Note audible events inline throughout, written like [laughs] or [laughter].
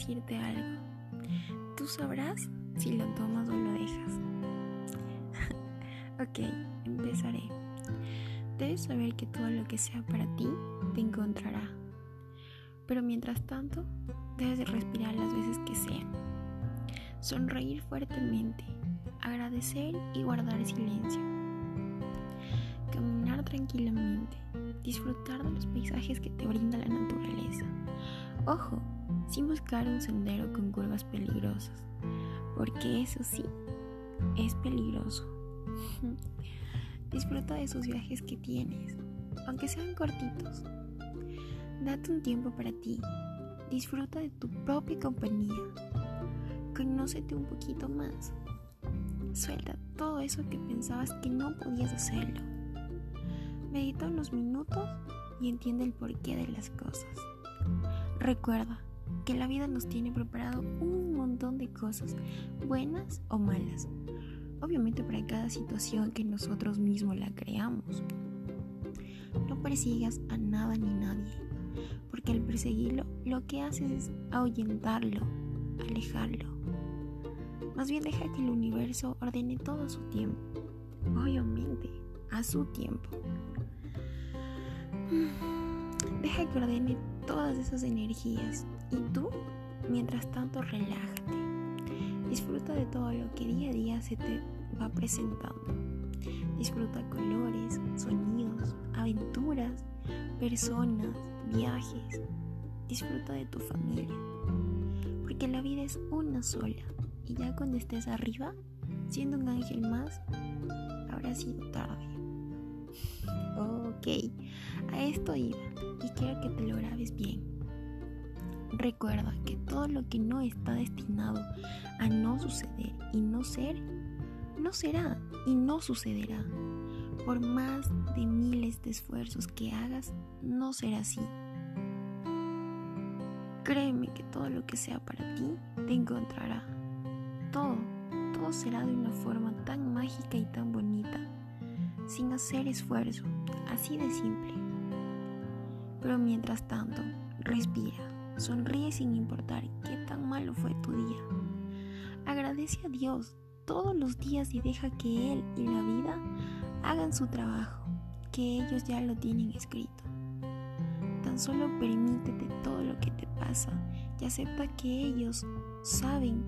decirte algo. Tú sabrás si lo tomas o lo dejas. [laughs] ok, empezaré. Debes saber que todo lo que sea para ti te encontrará. Pero mientras tanto, debes respirar las veces que sean. Sonreír fuertemente, agradecer y guardar silencio. Caminar tranquilamente, disfrutar de los paisajes que te brinda la naturaleza. Ojo, sin buscar un sendero con curvas peligrosas, porque eso sí, es peligroso. [laughs] Disfruta de esos viajes que tienes, aunque sean cortitos. Date un tiempo para ti, disfruta de tu propia compañía, conócete un poquito más, suelta todo eso que pensabas que no podías hacerlo. Medita unos minutos y entiende el porqué de las cosas. Recuerda que la vida nos tiene preparado un montón de cosas, buenas o malas. Obviamente para cada situación que nosotros mismos la creamos. No persigas a nada ni nadie, porque al perseguirlo lo que haces es ahuyentarlo, alejarlo. Más bien deja que el universo ordene todo su tiempo. Obviamente, a su tiempo. Deja que ordene todas esas energías y tú, mientras tanto, relájate. Disfruta de todo lo que día a día se te va presentando. Disfruta colores, sonidos, aventuras, personas, viajes. Disfruta de tu familia. Porque la vida es una sola. Y ya cuando estés arriba, siendo un ángel más, habrá sido tarde. Ok, a esto iba y quiero que te lo grabes bien. Recuerda que todo lo que no está destinado a no suceder y no ser, no será y no sucederá. Por más de miles de esfuerzos que hagas, no será así. Créeme que todo lo que sea para ti te encontrará. Todo, todo será de una forma tan mágica y tan bonita, sin hacer esfuerzo, así de simple. Pero mientras tanto, respira, sonríe sin importar qué tan malo fue tu día. Agradece a Dios todos los días y deja que Él y la vida hagan su trabajo, que ellos ya lo tienen escrito. Tan solo permítete todo lo que te pasa y acepta que ellos saben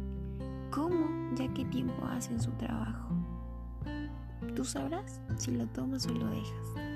cómo ya qué tiempo hacen su trabajo. Tú sabrás si lo tomas o lo dejas.